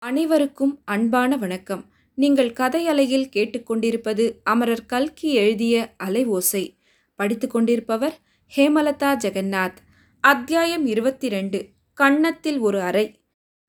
அனைவருக்கும் அன்பான வணக்கம். நீங்கள் கதை அலையில் கேட்டுக்கொண்டிருப்பது அமரர் கல்கி எழுதிய அலை ஓசை. படித்துக் கொண்டிருப்பவர் ஹேமலதா ஜெகநாத். அத்தியாயம் இருபத்தி ரெண்டு கன்னத்தில் ஒரு அறை.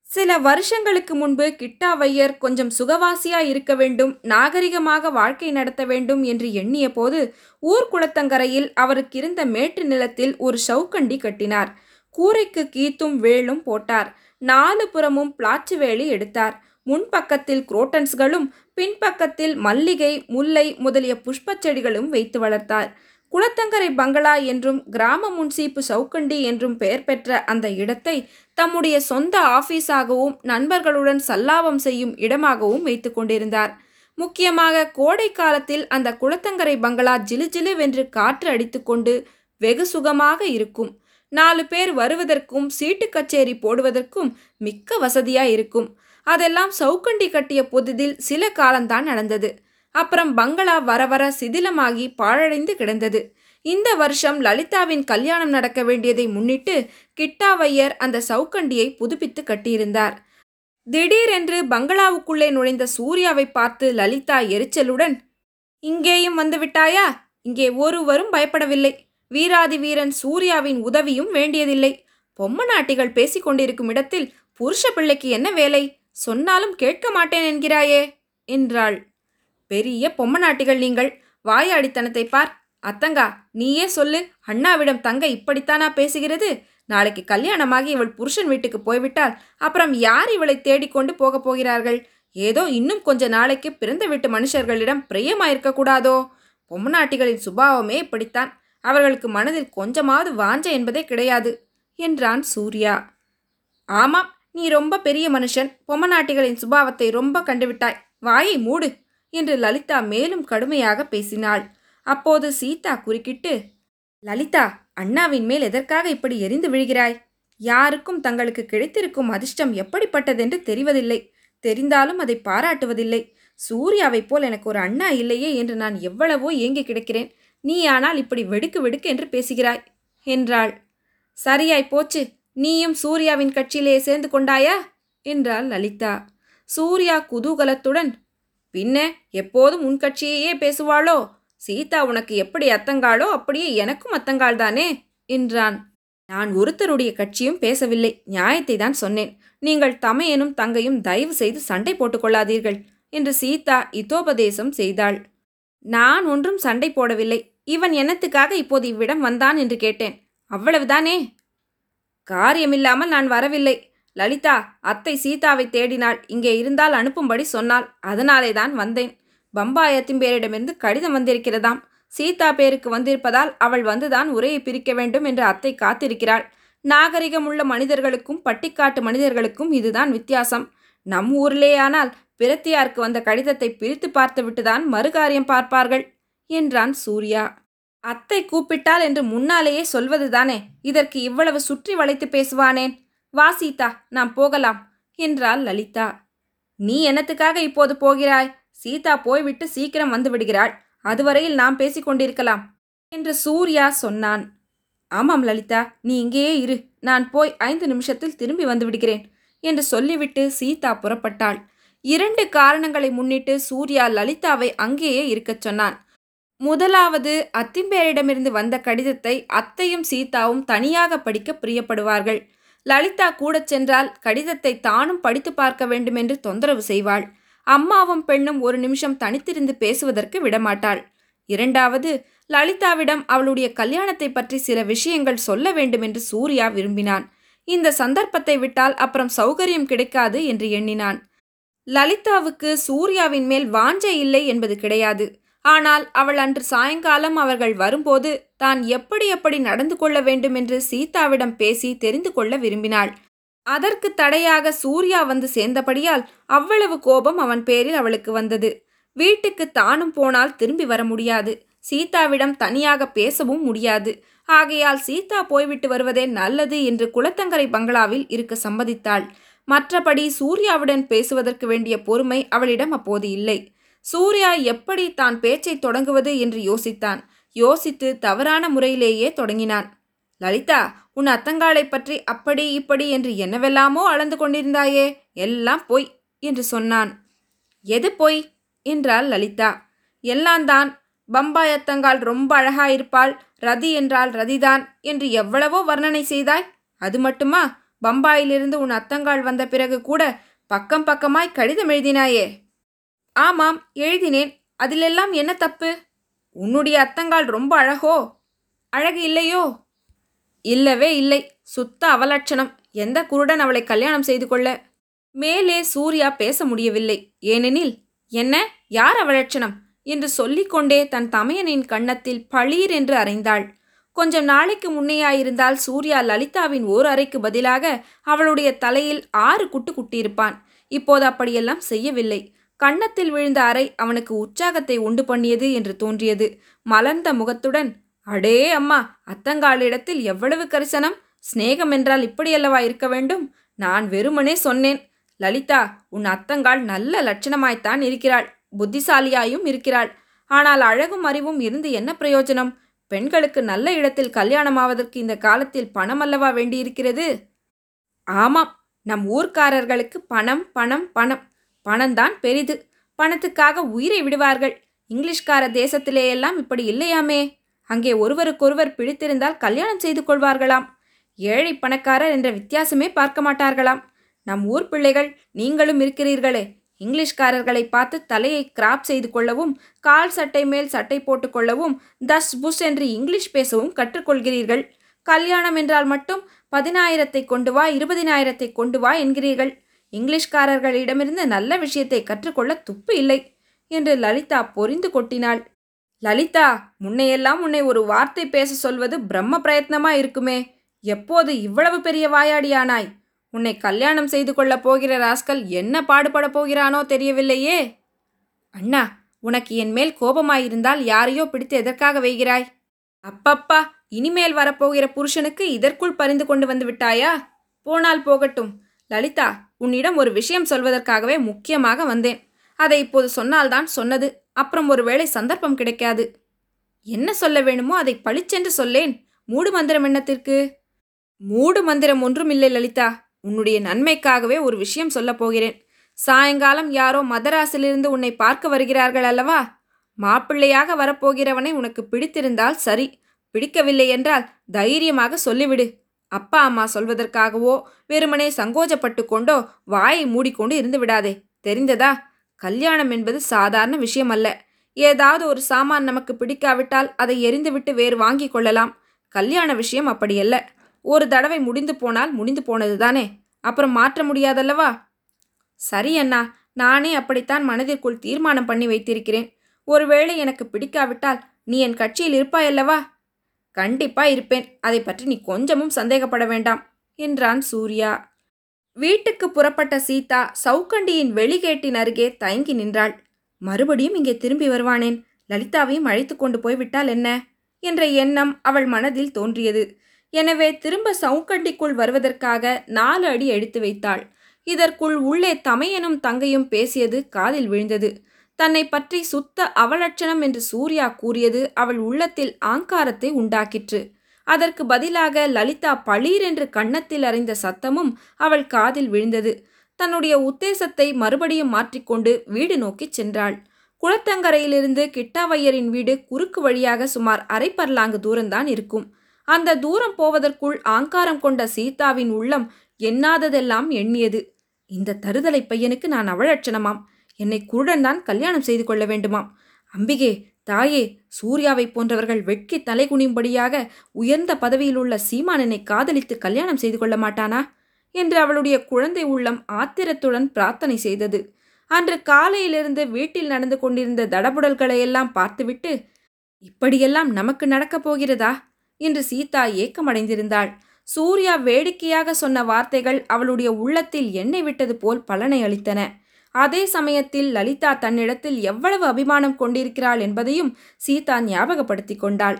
சில வருஷங்களுக்கு முன்பு கிட்டாவையர் கொஞ்சம் சுகவாசியா இருக்க வேண்டும் நாகரிகமாக வாழ்க்கை நடத்த வேண்டும் என்று எண்ணிய போது ஊர்குளத்தங்கரையில் அவருக்கு இருந்த மேட்டு நிலத்தில் ஒரு சவுக்கண்டி கட்டினார். கூரைக்கு கீத்தும் வேலும் போட்டார். நாலு புறமும் பிளாச்சு வேலி எடுத்தார் முன்பக்கத்தில் குரோட்டன்ஸ்களும் பின்பக்கத்தில் மல்லிகை முல்லை முதலிய புஷ்பச் செடிகளும் வைத்து வளர்த்தார். குளத்தங்கரை பங்களா என்றும் கிராம முன்சீப்பு சவுக்கண்டி என்றும் பெயர் பெற்ற அந்த இடத்தை தம்முடைய சொந்த ஆபீஸாகவும் நண்பர்களுடன் சல்லாபம் செய்யும் இடமாகவும் வைத்து கொண்டிருந்தார். முக்கியமாக கோடை காலத்தில் அந்த குளத்தங்கரை பங்களா ஜிலு ஜிலுஜிலுவென்று காற்று அடித்துக்கொண்டு வெகு சுகமாக இருக்கும். நாலு பேர் வருவதற்கும் சீட்டு கச்சேரி போடுவதற்கும் மிக்க வசதியாக இருக்கும் அதெல்லாம் சவுக்கண்டி கட்டிய புதிதில் சில காலம்தான் நடந்தது. அப்புறம் பங்களா வர வர சிதிலமாகி பாழடைந்து கிடந்தது. இந்த வருஷம் லலிதாவின் கல்யாணம் நடக்க வேண்டியதை முன்னிட்டு கிட்டாவையர் அந்த சவுக்கண்டியை புதுப்பித்து கட்டியிருந்தார். திடீரென்று பங்களாவுக்குள்ளே நுழைந்த சூர்யாவை பார்த்து லலிதா எரிச்சலுடன் இங்கேயும் வந்துவிட்டாயா இங்கே ஒருவரும் பயப்படவில்லை. வீராதி வீரன் சூர்யாவின் உதவியும் வேண்டியதில்லை. பொம்மநாட்டிகள் பேசிக் கொண்டிருக்கும் இடத்தில் புருஷ பிள்ளைக்கு என்ன வேலை? சொன்னாலும் கேட்க மாட்டேன் என்கிறாயே என்றாள். பெரிய பொம்மநாட்டிகள் நீங்கள் வாயாடித்தனத்தை பார். அத்தங்கா நீயே சொல்லு அண்ணாவிடம் தங்க இப்படித்தானா பேசுகிறது? நாளைக்கு கல்யாணமாகி இவள் புருஷன் வீட்டுக்கு போய்விட்டால் அப்புறம் யார் இவளை தேடிக்கொண்டு போகப் போகிறார்கள்? ஏதோ இன்னும் கொஞ்ச நாளைக்கு பிறந்த வீட்டு மனுஷர்களிடம் பிரியமாயிருக்க கூடாதோ? பொம்மநாட்டிகளின் சுபாவமே இப்படித்தான். அவர்களுக்கு மனதில் கொஞ்சமாவது வாஞ்ச என்பதே கிடையாது என்றான் சூர்யா. ஆமாம் நீ ரொம்ப பெரிய மனுஷன். பொம்மநாட்டிகளின் சுபாவத்தை ரொம்ப கண்டுவிட்டாய். வாயை மூடு என்று லலிதா மேலும் கடுமையாக பேசினாள். அப்போது சீதா குறுக்கிட்டு லலிதா அண்ணாவின் மேல் எதற்காக இப்படி எரிந்து விழுகிறாய்? யாருக்கும் தங்களுக்கு கிடைத்திருக்கும் அதிர்ஷ்டம் எப்படிப்பட்டதென்று தெரிவதில்லை. தெரிந்தாலும் அதை பாராட்டுவதில்லை. சூர்யாவைப் போல் எனக்கு ஒரு அண்ணா இல்லையே என்று நான் எவ்வளவோ ஏங்கி கிடக்கிறேன். நீ ஆனால் இப்படி வெடுக்கு வெடுக்கு என்று பேசுகிறாய் என்றாள். சரியாய் போச்சு. நீயும் சூர்யாவின் கட்சியிலே சேர்ந்து கொண்டாயா? என்றாள் லலிதா. சூர்யா குதூகலத்துடன் பின்ன எப்போதும் உன் கட்சியையே பேசுவாளோ? சீதா உனக்கு எப்படி அத்தங்காளோ அப்படியே எனக்கும் அத்தங்காள் தானே என்றான். நான் ஒருத்தருடைய கட்சியும் பேசவில்லை. நியாயத்தை தான் சொன்னேன். நீங்கள் தமையனும் தங்கையும் தயவு செய்து சண்டை போட்டுக்கொள்ளாதீர்கள் என்று சீதா இதோபதேசம் செய்தாள். நான் ஒன்றும் சண்டை போடவில்லை. இவன் என்னத்துக்காக இப்போது இவ்விடம் வந்தான் என்று கேட்டேன். அவ்வளவுதானே? காரியமில்லாமல் நான் வரவில்லை. லலிதா அத்தை சீதாவை தேடினாள். இங்கே இருந்தால் அனுப்பும்படி சொன்னாள். அதனாலே தான் வந்தேன். பம்பாயத்தின் பேரிடமிருந்து கடிதம் வந்திருக்கிறதாம். சீதா பேருக்கு வந்திருப்பதால் அவள் வந்துதான் உரையை பிரிக்க வேண்டும் என்று அத்தை காத்திருக்கிறாள். நாகரிகமுள்ள மனிதர்களுக்கும் பட்டிக்காட்டு மனிதர்களுக்கும் இதுதான் வித்தியாசம். நம் ஊரிலேயானால் பிரத்தியாருக்கு வந்த கடிதத்தை பிரித்து பார்த்துவிட்டுதான் மறுகாரியம் பார்ப்பார்கள் என்றான் சூர்யா. அத்தை கூப்பிட்டால் என்று முன்னாலேயே சொல்வதுதானே இதற்கு இவ்வளவு சுற்றி வளைத்து பேசுவானேன். வா சீதா நாம் போகலாம் என்றாள் லலிதா. நீ என்னத்துக்காக இப்போது போகிறாய்? சீதா போய்விட்டு சீக்கிரம் வந்து விடுகிறாள் அதுவரையில் நாம் பேசிக் கொண்டிருக்கலாம் என்று சூர்யா சொன்னான். ஆமாம் லலிதா நீ இங்கேயே இரு நான் போய் ஐந்து நிமிஷத்தில் திரும்பி வந்து விடுகிறேன் என்று சொல்லிவிட்டு சீதா புறப்பட்டாள். இரண்டு காரணங்களை முன்னிட்டு சூர்யா லலிதாவை அங்கேயே இருக்கச் சொன்னான். முதலாவது அத்திம்பேரிடமிருந்து வந்த கடிதத்தை அத்தையும் சீதாவும் தனியாக படிக்க பிரியப்படுவார்கள். லலிதா கூட சென்றால் கடிதத்தை தானும் படித்து பார்க்க வேண்டுமென்று தொந்தரவு செய்வாள். அம்மாவும் பெண்ணும் ஒரு நிமிஷம் தனித்திருந்து பேசுவதற்கு விடமாட்டாள். இரண்டாவது லலிதாவிடம் அவளுடைய கல்யாணத்தை பற்றி சில விஷயங்கள் சொல்ல வேண்டுமென்று சூர்யா விரும்பினான். இந்த சந்தர்ப்பத்தை விட்டால் அப்புறம் சௌகரியம் கிடைக்காது என்று எண்ணினான். லலிதாவுக்கு சூர்யாவின் மேல் வாஞ்சை இல்லை என்பது கிடையாது. ஆனால் அவள் அன்று சாயங்காலம் அவர்கள் வரும்போது தான் எப்படி எப்படி நடந்து கொள்ள வேண்டும் என்று சீதாவிடம் பேசி தெரிந்து கொள்ள விரும்பினாள். அதற்கு தடையாக சூர்யா வந்து சேர்ந்தபடியால் அவ்வளவு கோபம் அவன் பேரில் அவளுக்கு வந்தது. வீட்டுக்கு தானும் போனால் திரும்பி வர முடியாது. சீதாவிடம் தனியாக பேசவும் முடியாது. ஆகையால் சீதா போய்விட்டு வருவதே நல்லது என்று குளத்தங்கரை பங்களாவில் இருக்க சம்மதித்தாள். மற்றபடி சூர்யாவுடன் பேசுவதற்கு வேண்டிய பொறுமை அவளிடம் அப்போது இல்லை. சூர்யா எப்படி தான் பேச்சை தொடங்குவது என்று யோசித்தான். யோசித்து தவறான முறையிலேயே தொடங்கினான். லலிதா உன் அத்தங்காளை பற்றி அப்படி இப்படி என்று என்னவெல்லாமோ அளந்து கொண்டிருந்தாயே எல்லாம் பொய் என்று சொன்னான். எது பொய்? என்றாள் லலிதா. எல்லாம் தான். பம்பாய் அத்தங்காள் ரொம்ப அழகாயிருப்பாள். ரதி என்றால் ரதிதான் என்று எவ்வளவோ வர்ணனை செய்தாய். அது மட்டுமா? பம்பாயிலிருந்து உன் அத்தங்கால் வந்த பிறகு கூட பக்கம் பக்கமாய் கடிதம் எழுதினாயே. ஆமாம் எழுதினேன். அதிலெல்லாம் என்ன தப்பு? உன்னுடைய அத்தங்கால் ரொம்ப அழகோ? அழகு இல்லையோ? இல்லவே இல்லை. சுத்த அவலட்சணம். எந்த குருடன் அவளை கல்யாணம் செய்து கொள்ள? மேலே சூர்யா பேச முடியவில்லை. ஏனெனில் என்ன? யார் அவலட்சணம்? என்று சொல்லிக்கொண்டே தன் தமையனின் கன்னத்தில் பளீர் என்று அறைந்தாள் கொஞ்சம் நாளைக்கு முன்னையாயிருந்தால் சூர்யா லலிதாவின் ஓர் அறைக்கு பதிலாக அவளுடைய தலையில் ஆறு குட்டு குட்டியிருப்பான். இப்போது அப்படியெல்லாம் செய்யவில்லை. கன்னத்தில் விழுந்த அறை அவனுக்கு உற்சாகத்தை உண்டு பண்ணியது என்று தோன்றியது. மலர்ந்த முகத்துடன் அடே அம்மா அத்தங்காளிடத்தில் எவ்வளவு கரிசனம்? சிநேகம் என்றால் இப்படியல்லவா இருக்க வேண்டும்? நான் வெறுமனே சொன்னேன். லலிதா உன் அத்தங்காள் நல்ல லட்சணமாய்த்தான் இருக்கிறாள். புத்திசாலியாயும் இருக்கிறாள். ஆனால் அழகும் அறிவும் இருந்து என்ன பிரயோஜனம்? பெண்களுக்கு நல்ல இடத்தில் கல்யாணமாவதற்கு இந்த காலத்தில் பணம் அல்லவா வேண்டியிருக்கிறது? ஆமாம். நம் ஊர்க்காரர்களுக்கு பணம் பணம் பணம். பணம்தான் பெரிது. பணத்துக்காக உயிரை விடுவார்கள். இங்கிலீஷ்கார தேசத்திலேயெல்லாம் இப்படி இல்லையாமே? அங்கே ஒருவருக்கொருவர் பிடித்திருந்தால் கல்யாணம் செய்து கொள்வார்களாம். ஏழை பணக்காரர் என்ற வித்தியாசமே பார்க்க மாட்டார்களாம். நம் ஊர் பிள்ளைகள் நீங்களும் இருக்கிறீர்களே. இங்கிலீஷ்காரர்களை பார்த்து தலையை கிராப் செய்து கொள்ளவும் கால் சட்டை மேல் சட்டை போட்டுக்கொள்ளவும் தஸ் புஷ் என்று இங்கிலீஷ் பேசவும் கற்றுக்கொள்கிறீர்கள். கல்யாணம் என்றால் மட்டும் பதினாயிரத்தை கொண்டு வா இருபதினாயிரத்தை கொண்டு வா என்கிறீர்கள். இங்கிலீஷ்காரர்களிடமிருந்து நல்ல விஷயத்தை கற்றுக்கொள்ள துப்பு இல்லை என்று லலிதா பொறிந்து கொட்டினாள். லலிதா முன்னையெல்லாம் உன்னை ஒரு வார்த்தை பேச சொல்வது பிரம்ம பிரயத்னமா இருக்குமே. எப்போது இவ்வளவு பெரிய வாயாடியானாய்? உன்னை கல்யாணம் செய்து கொள்ளப் போகிற ராஸ்கல் என்ன பாடுபட போகிறானோ தெரியவில்லையே. அண்ணா உனக்கு என் மேல் கோபமாயிருந்தால் யாரையோ பிடித்து எதற்காக வைகிறாய்? அப்பப்பா இனிமேல் வரப்போகிற புருஷனுக்கு இதற்குள் பறிந்து கொண்டு வந்து விட்டாயா? போனால் போகட்டும். லலிதா உன்னிடம் ஒரு விஷயம் சொல்வதற்காகவே முக்கியமாக வந்தேன். அதை இப்போது சொன்னால்தான் சொன்னது. அப்புறம் ஒருவேளை சந்தர்ப்பம் கிடைக்காது. என்ன சொல்ல வேணுமோ அதை பளிச்சென்று சொல்லேன். மூடு மந்திரம் என்னத்திற்கு? மூடு மந்திரம் ஒன்றும் இல்லை லலிதா. உன்னுடைய நன்மைக்காகவே ஒரு விஷயம் சொல்லப் போகிறேன். சாயங்காலம் யாரோ மதராசிலிருந்து உன்னை பார்க்க வருகிறார்கள் அல்லவா? மாப்பிள்ளையாக வரப்போகிறவனை உனக்கு பிடித்திருந்தால் சரி. பிடிக்கவில்லை என்றால் தைரியமாக சொல்லிவிடு. அப்பா அம்மா சொல்வதற்காகவோ வெறுமனே சங்கோஜப்பட்டு கொண்டோ வாயை மூடிக்கொண்டு இருந்து விடாதே தெரிந்ததா? கல்யாணம் என்பது சாதாரண விஷயம் அல்ல ஏதாவது ஒரு சாமான் நமக்கு பிடிக்காவிட்டால் அதை எரிந்துவிட்டு வேறு வாங்கி கொள்ளலாம். கல்யாண விஷயம் அப்படியல்ல. ஒரு தடவை முடிந்து போனால் முடிந்து போனது தானே? அப்புறம் மாற்ற முடியாதல்லவா? சரி அண்ணா நானே அப்படித்தான் மனதிற்குள் தீர்மானம் பண்ணி வைத்திருக்கிறேன். ஒருவேளை எனக்கு பிடிக்காவிட்டால் நீ என் கட்சியில் இருப்பாயல்லவா? கண்டிப்பா இருப்பேன். அதை பற்றி நீ கொஞ்சமும் சந்தேகப்பட வேண்டாம் என்றான் சூர்யா. வீட்டுக்கு புறப்பட்ட சீதா சவுக்கண்டியின் வெளிகேட்டின் அருகே தயங்கி நின்றாள். மறுபடியும் இங்கே திரும்பி வருவானேன்? லலிதாவையும் அழைத்து கொண்டு போய்விட்டால் என்ன? என்ற எண்ணம் அவள் மனதில் தோன்றியது. எனவே திரும்ப சவுக்கண்டிக்குள் வருவதற்காக நாலு அடி எடுத்து வைத்தாள். இதற்குள் உள்ளே தமையனும் தங்கையும் பேசியது காதில் விழுந்தது. தன்னை பற்றி சுத்த அவலட்சணம் என்று சூர்யா கூறியது அவள் உள்ளத்தில் ஆங்காரத்தை உண்டாக்கிற்று. அதற்கு பதிலாக லலிதா பளீர் என்று கன்னத்தில் அறைந்த சத்தமும் அவள் காதில் விழுந்தது. தன்னுடைய உத்தேசத்தை மறுபடியும் மாற்றிக்கொண்டு வீடு நோக்கிச் சென்றாள். குளத்தங்கரையிலிருந்து கிட்டாவையரின் வீடு குறுக்கு வழியாக சுமார் அரை பர்லாங்கு தூரம்தான் இருக்கும். அந்த தூரம் போவதற்குள் ஆங்காரம் கொண்ட சீதாவின் உள்ளம் எண்ணாததெல்லாம் எண்ணியது. இந்த தருதலை பையனுக்கு நான் அவலட்சணமாம். என்னை குருடன் தான் கல்யாணம் செய்து கொள்ள வேண்டுமாம். அம்பிகே தாயே சூர்யாவை போன்றவர்கள் வெட்கி தலைகுனியும்படியாக உயர்ந்த பதவியில் உள்ள சீமானனை காதலித்து கல்யாணம் செய்து கொள்ள மாட்டானா? என்று அவளுடைய குழந்தை உள்ளம் ஆத்திரத்துடன் பிரார்த்தனை செய்தது. அன்று காலையிலிருந்து வீட்டில் நடந்து கொண்டிருந்த தடபுடல்களையெல்லாம் பார்த்துவிட்டு இப்படியெல்லாம் நமக்கு நடக்கப் போகிறதா? என்று சீதா ஏக்கமடைந்திருந்தாள். சூர்யா வேடிக்கையாக சொன்ன வார்த்தைகள் அவளுடைய உள்ளத்தில் எண்ணெய் விட்டது போல் பலனை அளித்தன. அதே சமயத்தில் லலிதா தன்னிடத்தில் எவ்வளவு அபிமானம் கொண்டிருக்கிறாள் என்பதையும் சீதா ஞாபகப்படுத்தி கொண்டாள்.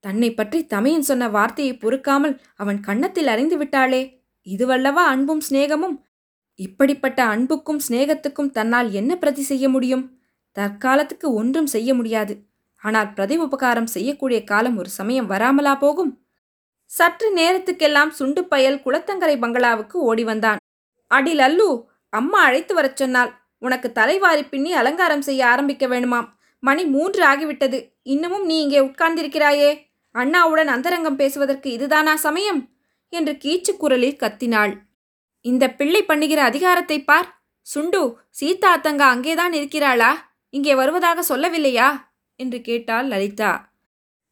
தன்னை பற்றி தமையன் சொன்ன வார்த்தையை பொறுக்காமல் அவன் கன்னத்தில் அறிந்து விட்டாளே இதுவல்லவா அன்பும் சிநேகமும்? இப்படிப்பட்ட அன்புக்கும் சிநேகத்துக்கும் தன்னால் என்ன பிரதி செய்ய முடியும்? தற்காலத்துக்கு ஒன்றும் செய்ய முடியாது. ஆனால் பிரதி உபகாரம் செய்யக்கூடிய காலம் ஒரு சமயம் வராமலா போகும்? சற்று நேரத்துக்கெல்லாம் சுண்டு பயல் குளத்தங்கரை பங்களாவுக்கு ஓடி வந்தான். அடில் அல்லு அம்மா அழைத்து வரச் சொன்னால் உனக்கு தலைவாரி பின்னி அலங்காரம் செய்ய ஆரம்பிக்க வேணுமாம். மணி மூன்று ஆகிவிட்டது. இன்னமும் நீ இங்கே உட்கார்ந்திருக்கிறாயே. அண்ணாவுடன் அந்தரங்கம் பேசுவதற்கு இதுதானா சமயம்? என்று கீச்சு குரலில் கத்தினாள். இந்த பிள்ளை பண்ணுகிற அதிகாரத்தை பார். சுண்டு சீதா அத்தங்கா அங்கேதான் இருக்கிறாளா? இங்கே வருவதாக சொல்லவில்லையா? என்று கேட்டாள் லலிதா.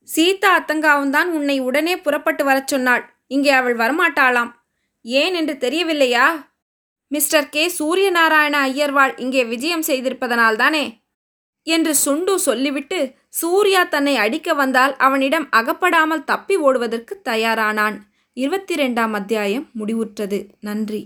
சீதா அத்தங்காவும் தான் உன்னை உடனே புறப்பட்டு வரச் சொன்னாள். இங்கே அவள் வரமாட்டாளாம். ஏன் என்று தெரியவில்லையா? Mister K. சூரியநாராயண ஐயர்வாள் இங்கே விஜயம் செய்திருப்பதனால்தானே என்று சுண்டு சொல்லிவிட்டு சூர்யா தன்னை அடிக்க வந்தால் அவனிடம் அகப்படாமல் தப்பி ஓடுவதற்கு தயாரானான். இருபத்தி ரெண்டாம் அத்தியாயம் முடிவுற்றது. நன்றி.